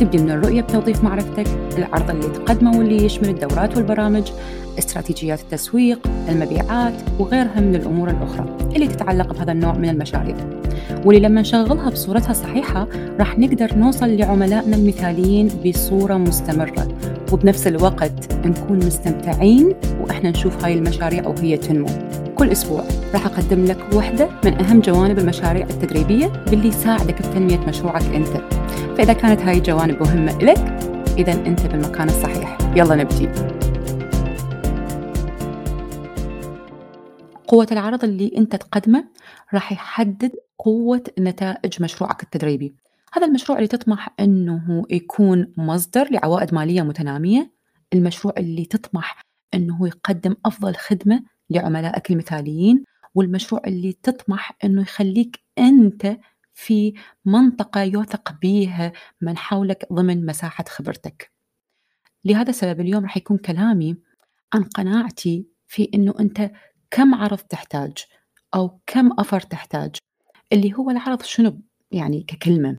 تبدي من الرؤية بتوظيف معرفتك العرض اللي تقدمه واللي يشمل الدورات والبرامج استراتيجيات التسويق المبيعات وغيرها من الأمور الأخرى اللي تتعلق بهذا النوع من المشاريع. واللي لما نشغلها بصورتها الصحيحة راح نقدر نوصل لعملائنا المثاليين بصورة مستمرة. وبنفس الوقت نكون مستمتعين وإحنا نشوف هاي المشاريع وهي تنمو. كل أسبوع راح أقدم لك وحدة من أهم جوانب المشاريع التدريبية باللي يساعدك بتنمية مشروعك أنت. فإذا كانت هاي الجوانب مهمة لك إذا أنت بالمكان الصحيح. يلا نبتدي قوة العرض اللي أنت تقدمه راح يحدد قوة نتائج مشروعك التدريبي. هذا المشروع اللي تطمح أنه يكون مصدر لعوائد مالية متنامية. المشروع اللي تطمح أنه يقدم أفضل خدمة لعملائك المثاليين. والمشروع اللي تطمح أنه يخليك أنت في منطقة يوثق بها من حولك ضمن مساحة خبرتك. لهذا السبب اليوم راح يكون كلامي عن قناعتي في أنه أنت كم عرض تحتاج أو كم أفر تحتاج اللي هو العرض شنو؟ يعني ككلمة.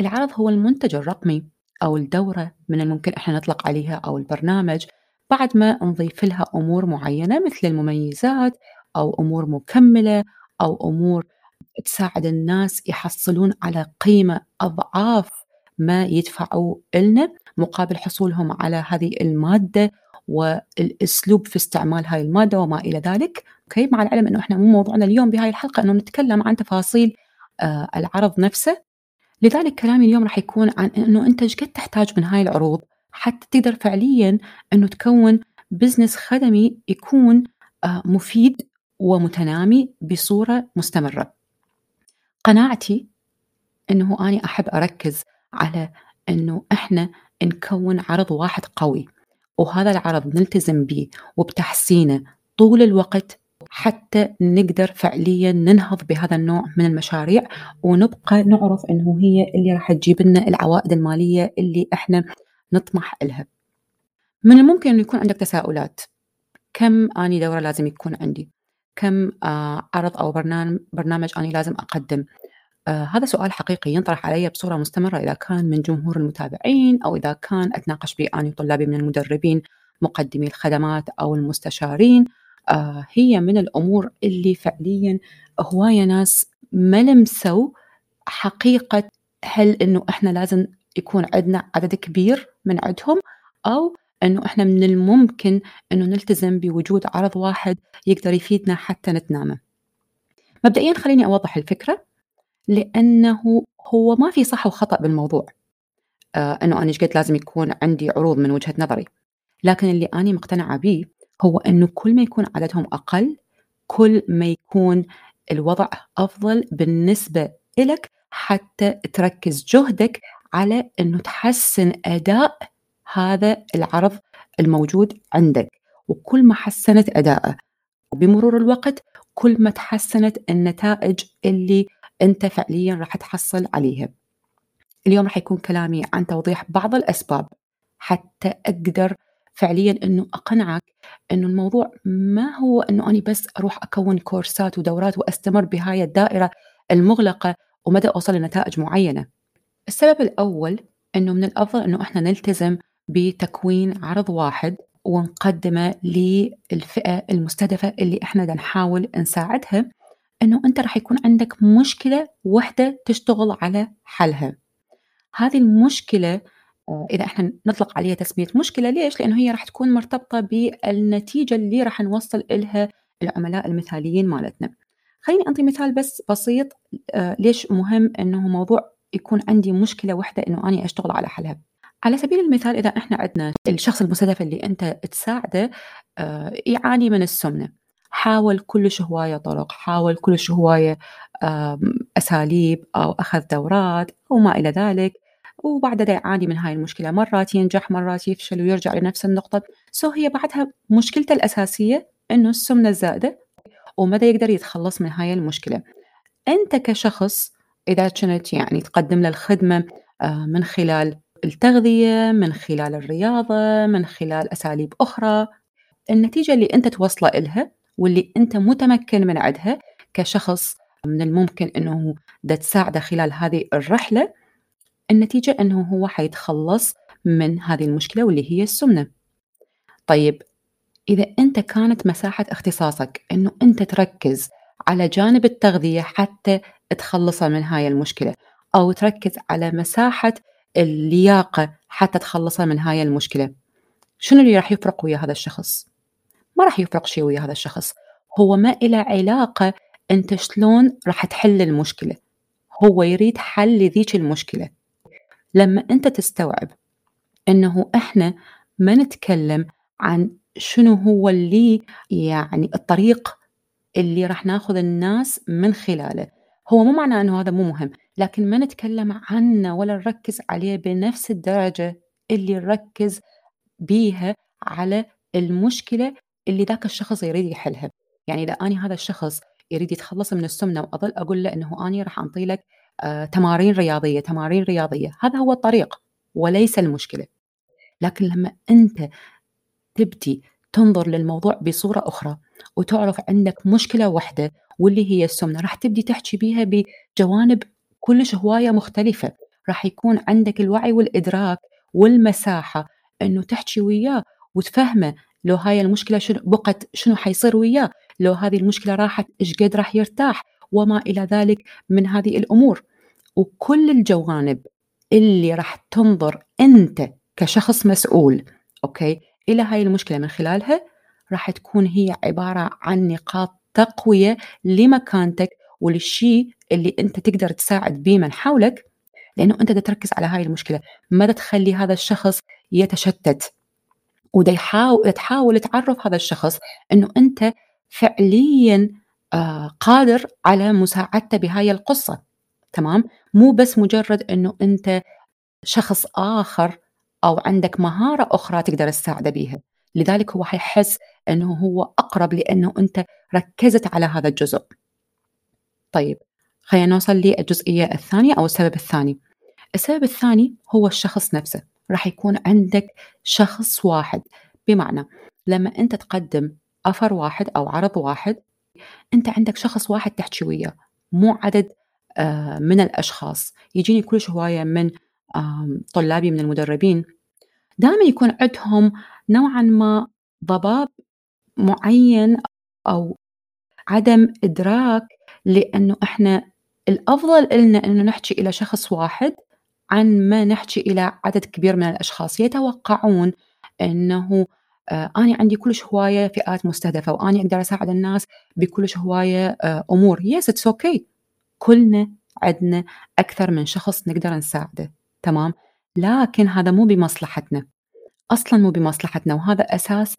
العرض هو المنتج الرقمي أو الدورة من الممكن إحنا نطلق عليها أو البرنامج بعد ما نضيف لها أمور معينة مثل المميزات أو أمور مكملة أو أمور تساعد الناس يحصلون على قيمة أضعاف ما يدفعوا لنا مقابل حصولهم على هذه المادة والأسلوب في استعمال هاي المادة وما إلى ذلك، أوكي؟ مع العلم إنه إحنا مو موضوعنا اليوم بهاي الحلقة إنه نتكلم عن تفاصيل آه العرض نفسه، لذلك كلامي اليوم راح يكون عن إنه أنت إيش قد تحتاج من هاي العروض حتى تقدر فعليا إنه تكون بزنس خدمي يكون آه مفيد ومتنامي بصورة مستمرة. قناعتي إنه أني أحب أركز على إنه إحنا نكون عرض واحد قوي وهذا العرض نلتزم به وبتحسينه طول الوقت حتى نقدر فعليا ننهض بهذا النوع من المشاريع ونبقى نعرف إنه هي اللي راح تجيب لنا العوائد المالية اللي إحنا نطمح لها. من الممكن إنه يكون عندك تساؤلات كم أني دورة لازم يكون عندي؟ كم آه عرض أو برنامج اني لازم أقدم؟ آه هذا سؤال حقيقي ينطرح علي بصورة مستمرة إذا كان من جمهور المتابعين أو إذا كان أتناقش به أنا وطلابي من المدربين مقدمي الخدمات أو المستشارين آه هي من الأمور اللي فعليا هواية ناس ما لمسوا حقيقة هل إنه إحنا لازم يكون عندنا عدد كبير من عندهم أو إنه إحنا من الممكن إنه نلتزم بوجود عرض واحد يقدر يفيدنا حتى نتنامى. مبدئيا خليني أوضح الفكرة لأنه هو ما في صح وخطأ بالموضوع آه أنه أنا قد لازم يكون عندي عروض من وجهة نظري لكن اللي أنا مقتنعة به هو أنه كل ما يكون عددهم أقل كل ما يكون الوضع أفضل بالنسبة لك حتى تركز جهدك على أنه تحسن أداء هذا العرض الموجود عندك. وكل ما حسنت أداءه وبمرور الوقت كل ما تحسنت النتائج اللي أنت فعليا راح تحصل عليها. اليوم راح يكون كلامي عن توضيح بعض الأسباب حتى أقدر فعليا أنه أقنعك أنه الموضوع ما هو أنه أنا بس أروح أكون كورسات ودورات وأستمر بهاي الدائرة المغلقة ومدى أوصل لنتائج معينة. السبب الأول أنه من الأفضل أنه إحنا نلتزم بتكوين عرض واحد ونقدمه للفئة المستهدفة اللي إحنا نحاول نساعدها إنه أنت راح يكون عندك مشكلة واحدة تشتغل على حلها. هذه المشكلة آه، إذا إحنا نطلق عليها تسميه مشكلة ليش؟ لأنه هي راح تكون مرتبطة بالنتيجة اللي راح نوصل لها العملاء المثاليين مالتنا. خليني انطي مثال بس بسيط آه، ليش مهم إنه موضوع يكون عندي مشكلة واحدة إنه أني أشتغل على حلها. على سبيل المثال إذا إحنا عندنا الشخص المستهدف اللي أنت تساعده آه، يعاني من السمنة. حاول كلش هواية طرق حاول كلش هواية أساليب أو أخذ دورات أو ما إلى ذلك وبعدها يعاني من هاي المشكلة. مرات ينجح مرات يفشل ويرجع لنفس النقطة. سو هي بعدها مشكلته الأساسية إنه السمنة الزائدة ومدى يقدر يتخلص من هاي المشكلة. أنت كشخص إذا كنت يعني تقدم له الخدمة آه، من خلال التغذية من خلال الرياضة من خلال أساليب أخرى. النتيجة اللي أنت توصله إلها واللي أنت متمكن من عندها كشخص من الممكن أنه دا تساعده خلال هذه الرحلة النتيجة أنه هو حيتخلص من هذه المشكلة واللي هي السمنة. طيب إذا أنت كانت مساحة اختصاصك أنه أنت تركز على جانب التغذية حتى تخلصه من هاي المشكلة أو تركز على مساحة اللياقة حتى تخلصه من هاي المشكلة. شنو اللي راح يفرق ويا هذا الشخص؟ ما راح يفرق شيء ويا هذا الشخص. هو ما إله علاقة أنت شلون راح تحل المشكلة. هو يريد حل لذيك المشكلة. لما أنت تستوعب أنه إحنا ما نتكلم عن شنو هو اللي يعني الطريق اللي راح ناخذ الناس من خلاله هو مو معناه أنه هذا مو مهم لكن ما نتكلم عنه ولا نركز عليه بنفس الدرجة اللي نركز بيها على المشكلة اللي ذاك الشخص يريد يحلها. يعني إذا أنا هذا الشخص يريد يتخلص من السمنة وأظل أقول له أنه أنا راح أنطي لك آه تمارين رياضية تمارين رياضية هذا هو الطريق وليس المشكلة. لكن لما أنت تبدي تنظر للموضوع بصورة أخرى وتعرف عندك مشكلة واحدة واللي هي السمنة. راح تبدي تحكي بيها بجوانب كلش هواية مختلفة. راح يكون عندك الوعي والإدراك والمساحة أنه تحكي وياه وتفهمه لو هاي المشكلة شنو بقت شنو حيصير وياه لو هذه المشكلة راحت إيش قد راح يرتاح وما إلى ذلك من هذه الأمور. وكل الجوانب اللي راح تنظر أنت كشخص مسؤول أوكي؟ إلى هاي المشكلة من خلالها راح تكون هي عبارة عن نقاط تقوية لمكانتك وللشيء اللي أنت تقدر تساعد به من حولك لأنه أنت تركز على هاي المشكلة. ما تخلي هذا الشخص يتشتت ودا يحاول تحاول تعرف هذا الشخص إنه أنت فعليا آه قادر على مساعدته بهاي القصة. تمام؟ مو بس مجرد إنه أنت شخص آخر أو عندك مهارة أخرى تقدر تساعده بيها. لذلك هو حيحس إنه هو أقرب لأنه أنت ركزت على هذا الجزء. طيب خلينا نوصل للجزئية الثانية أو السبب الثاني. السبب الثاني هو الشخص نفسه. راح يكون عندك شخص واحد. بمعنى لما أنت تقدم أفر واحد أو عرض واحد أنت عندك شخص واحد تحكي وياه. مو عدد آه، من الأشخاص. يجيني كل هواية من طلابي من المدربين. دائما يكون عندهم نوعا ما ضباب معين أو عدم إدراك لأنه إحنا الأفضل إلنا أنه نحكي إلى شخص واحد عن ما نحكي إلى عدد كبير من الأشخاص. يتوقعون أنه آه، أنا عندي كلش هواية فئات مستهدفة وأنا أقدر أساعد الناس بكلش هواية آه، أمور. yes it's okay كلنا عندنا أكثر من شخص نقدر نساعده. تمام؟ لكن هذا مو بمصلحتنا. أصلا مو بمصلحتنا وهذا أساس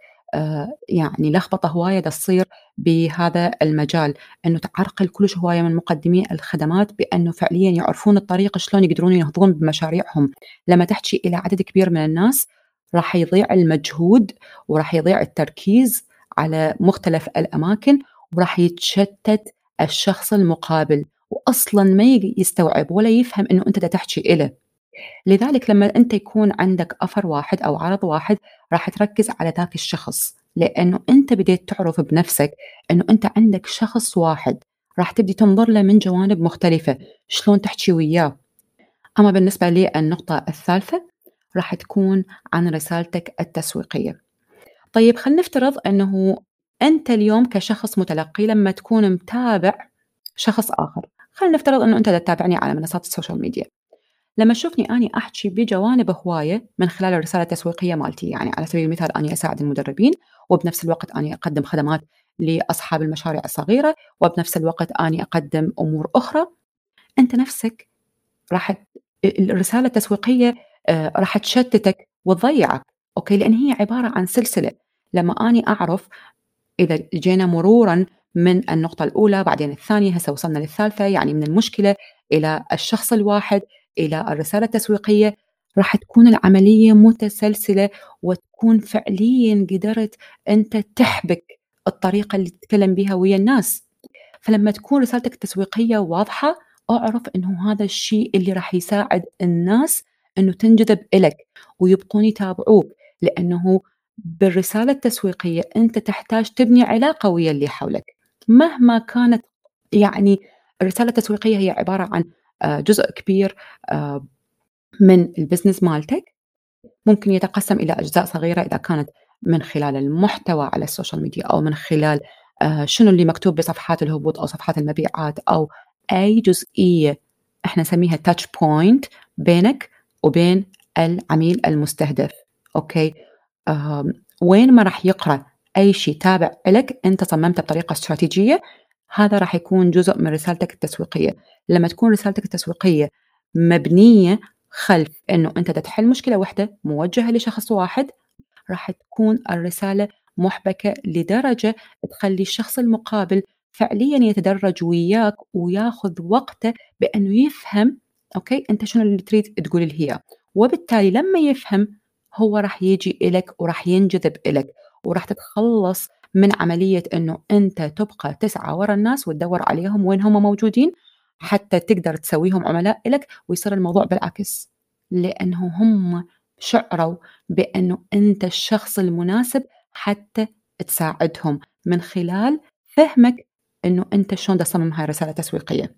يعني لخبطة هواية تصير بهذا المجال إنه تعرقل كلش هواية من مقدمي الخدمات بأنه فعليا يعرفون الطريقة شلون يقدرون ينهضون بمشاريعهم. لما تحكي إلى عدد كبير من الناس راح يضيع المجهود وراح يضيع التركيز على مختلف الأماكن وراح يتشتت الشخص المقابل واصلا ما يستوعب ولا يفهم إنه أنت تحكي إله. لذلك لما أنت يكون عندك افر واحد أو عرض واحد راح تركز على ذاك الشخص لأنه أنت بديت تعرف بنفسك إنه أنت عندك شخص واحد راح تبدي تنظر له من جوانب مختلفة شلون تحكي وياه؟ أما بالنسبة للنقطه الثالثة راح تكون عن رسالتك التسويقية. طيب خلينا نفترض إنه أنت اليوم كشخص متلقي لما تكون متابع شخص آخر. خلينا نفترض إنه أنت تتابعني على منصات ال social media. لما تشوفني أني أحكي بجوانب هواية من خلال الرسالة التسويقية مالتي يعني على سبيل المثال أني أساعد المدربين وبنفس الوقت أني أقدم خدمات لأصحاب المشاريع الصغيرة وبنفس الوقت أني أقدم أمور أخرى. أنت نفسك راح الرسالة التسويقية آه، راح تشتتك وتضيعك أوكي؟ لأن هي عبارة عن سلسلة. لما أني أعرف إذا جينا مرورا من النقطة الأولى بعدين الثانية هسه وصلنا للثالثة يعني من المشكلة إلى الشخص الواحد إلى الرسالة التسويقية راح تكون العملية متسلسلة وتكون فعليًا قدرت أنت تحبك الطريقة اللي تتكلم بيها ويا الناس، فلما تكون رسالتك التسويقية واضحة أعرف إنه هذا الشيء اللي راح يساعد الناس إنه تنجذب إلك ويبقون يتابعوك، لأنه بالرسالة التسويقية أنت تحتاج تبني علاقة ويا اللي حولك، مهما كانت يعني الرسالة التسويقية هي عبارة عن جزء كبير آه، من ال business مالتك ممكن يتقسم إلى أجزاء صغيرة إذا كانت من خلال المحتوى على ال social media أو من خلال آه، شنو اللي مكتوب بصفحات الهبوط أو صفحات المبيعات أو أي جزئية إحنا نسميها touch point بينك وبين العميل المستهدف. okay؟ وين ما راح يقرأ أي شيء تابع لك أنت صممته بطريقة استراتيجية هذا راح يكون جزء من رسالتك التسويقية. لما تكون رسالتك التسويقية مبنية خلف أنه أنت تحل مشكلة واحدة موجهة لشخص واحد راح تكون الرسالة محبكة لدرجة تخلي الشخص المقابل فعليا يتدرج وياك وياخذ وقته بأنه يفهم أوكي؟ أنت شنو اللي تريد تقول هي وبالتالي لما يفهم هو راح يجي إلك وراح ينجذب إلك وراح تتخلص من عملية أنه أنت تبقى تسعى ورا الناس وتدور عليهم وين هم موجودين حتى تقدر تسويهم عملاء لك ويصير الموضوع بالعكس. لأنه هم شعروا بأنه أنت الشخص المناسب حتى تساعدهم من خلال فهمك أنه أنت شلون تصمم هاي الرسالة التسويقية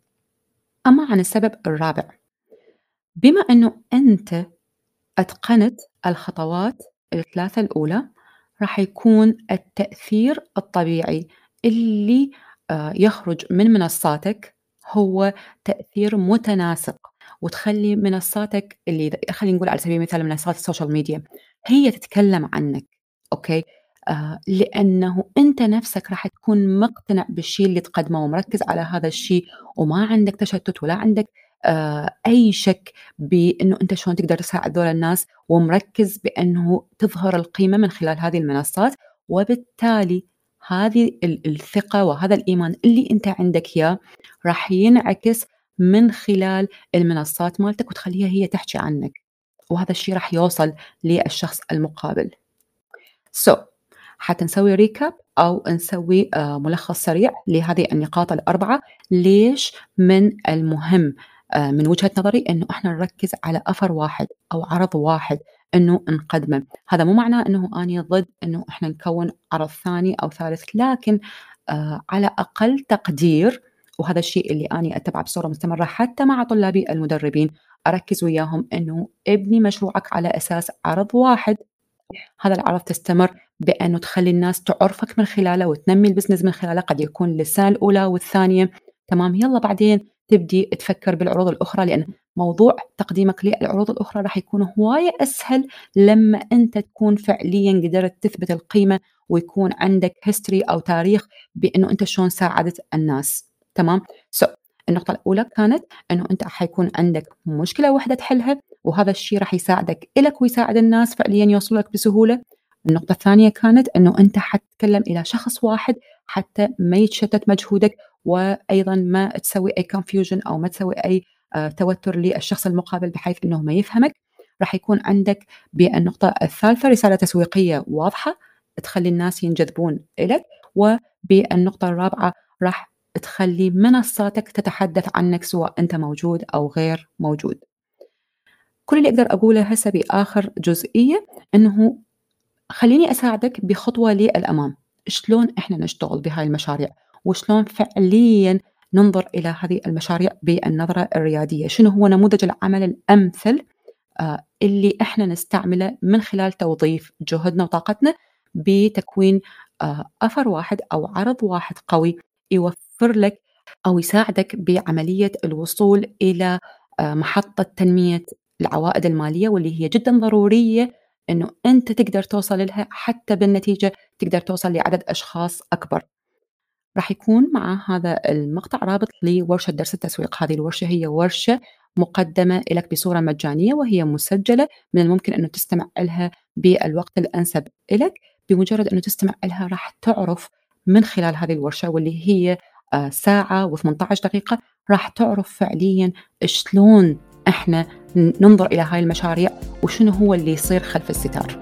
أما عن السبب الرابع بما أنه أنت أتقنت الخطوات الثلاثة الأولى راح يكون التأثير الطبيعي. اللي آه، يخرج من منصاتك هو تأثير متناسق وتخلي منصاتك اللي خلينا نقول على سبيل المثال منصات ال social media هي تتكلم عنك okay؟ آه لأنه أنت نفسك راح تكون مقتنع بالشيء اللي تقدمه ومركز على هذا الشيء وما عندك تشتت ولا عندك أي شك بإنه أنت شلون تقدر تساعد ذول الناس ومركز بأنه تظهر القيمة من خلال هذه المنصات. وبالتالي هذه الثقة وهذا الإيمان اللي أنت عندك اياه راح ينعكس من خلال المنصات مالتك وتخليها هي تحكي عنك. وهذا الشيء راح يوصل للشخص المقابل. so so, حتى نسوي recap أو نسوي آه، ملخص سريع لهذه النقاط الأربعة. ليش من المهم آه، من وجهة نظري أنه إحنا نركز على offer واحد أو عرض واحد أنه نقدمه. هذا مو معناه أنه أنا ضد أنه إحنا نكون عرض ثاني أو ثالث لكن آه، على أقل تقدير وهذا الشيء اللي أنا أتبعه بصورة مستمرة حتى مع طلابي المدربين أركز وياهم أنه ابني مشروعك على أساس عرض واحد. هذا العرض تستمر بأنه تخلي الناس تعرفك من خلاله وتنمي البزنس من خلاله قد يكون للسنة الأولى والثانية. تمام يلا بعدين تبدي تفكر بالعروض الأخرى لأن موضوع تقديمك للعروض الأخرى راح يكون هواية أسهل لما أنت تكون فعليا قدرت تثبت القيمة ويكون عندك history أو تاريخ بأنه أنت شلون ساعدت الناس. تمام؟ so, النقطة الأولى كانت أنه أنت حيكون عندك مشكلة واحدة تحلها وهذا الشيء راح يساعدك إلك ويساعد الناس فعليا يوصلوا لك بسهولة. النقطة الثانية كانت أنه أنت حتتكلم إلى شخص واحد حتى ما يتشتت مجهودك وأيضا ما تسوي أي كونفيوجن أو ما تسوي أي آه، توتر للشخص المقابل بحيث أنه ما يفهمك. راح يكون عندك بالنقطة الثالثة رسالة تسويقية واضحة تخلي الناس ينجذبون إليك وبالنقطة الرابعة راح تخلي منصاتك تتحدث عنك سواء أنت موجود أو غير موجود. كل اللي أقدر أقوله هسه بآخر جزئية أنه خليني أساعدك بخطوة للأمام. شلون إحنا نشتغل بهاي المشاريع؟ وشلون فعليا ننظر إلى هذه المشاريع بالنظرة الريادية؟ شنو هو نموذج العمل الأمثل آه، اللي إحنا نستعمله من خلال توظيف جهدنا وطاقتنا بتكوين آه، أثر واحد أو عرض واحد قوي يوفر لك أو يساعدك بعملية الوصول إلى آه، محطة تنمية العوائد المالية واللي هي جدا ضرورية إنه أنت تقدر توصل لها حتى بالنتيجة تقدر توصل لعدد أشخاص أكبر. راح يكون مع هذا المقطع رابط لورشه درس التسويق، هذه الورشة هي ورشة مقدمة لك بصورة مجانية وهي مسجلة من الممكن أنه تستمع لها بالوقت الأنسب لك، بمجرد أنه تستمع لها راح تعرف من خلال هذه الورشة واللي هي آه، ساعة و18 دقيقة راح تعرف فعليا شلون إحنا ننظر إلى هاي المشاريع وشنو هو اللي يصير خلف الستار.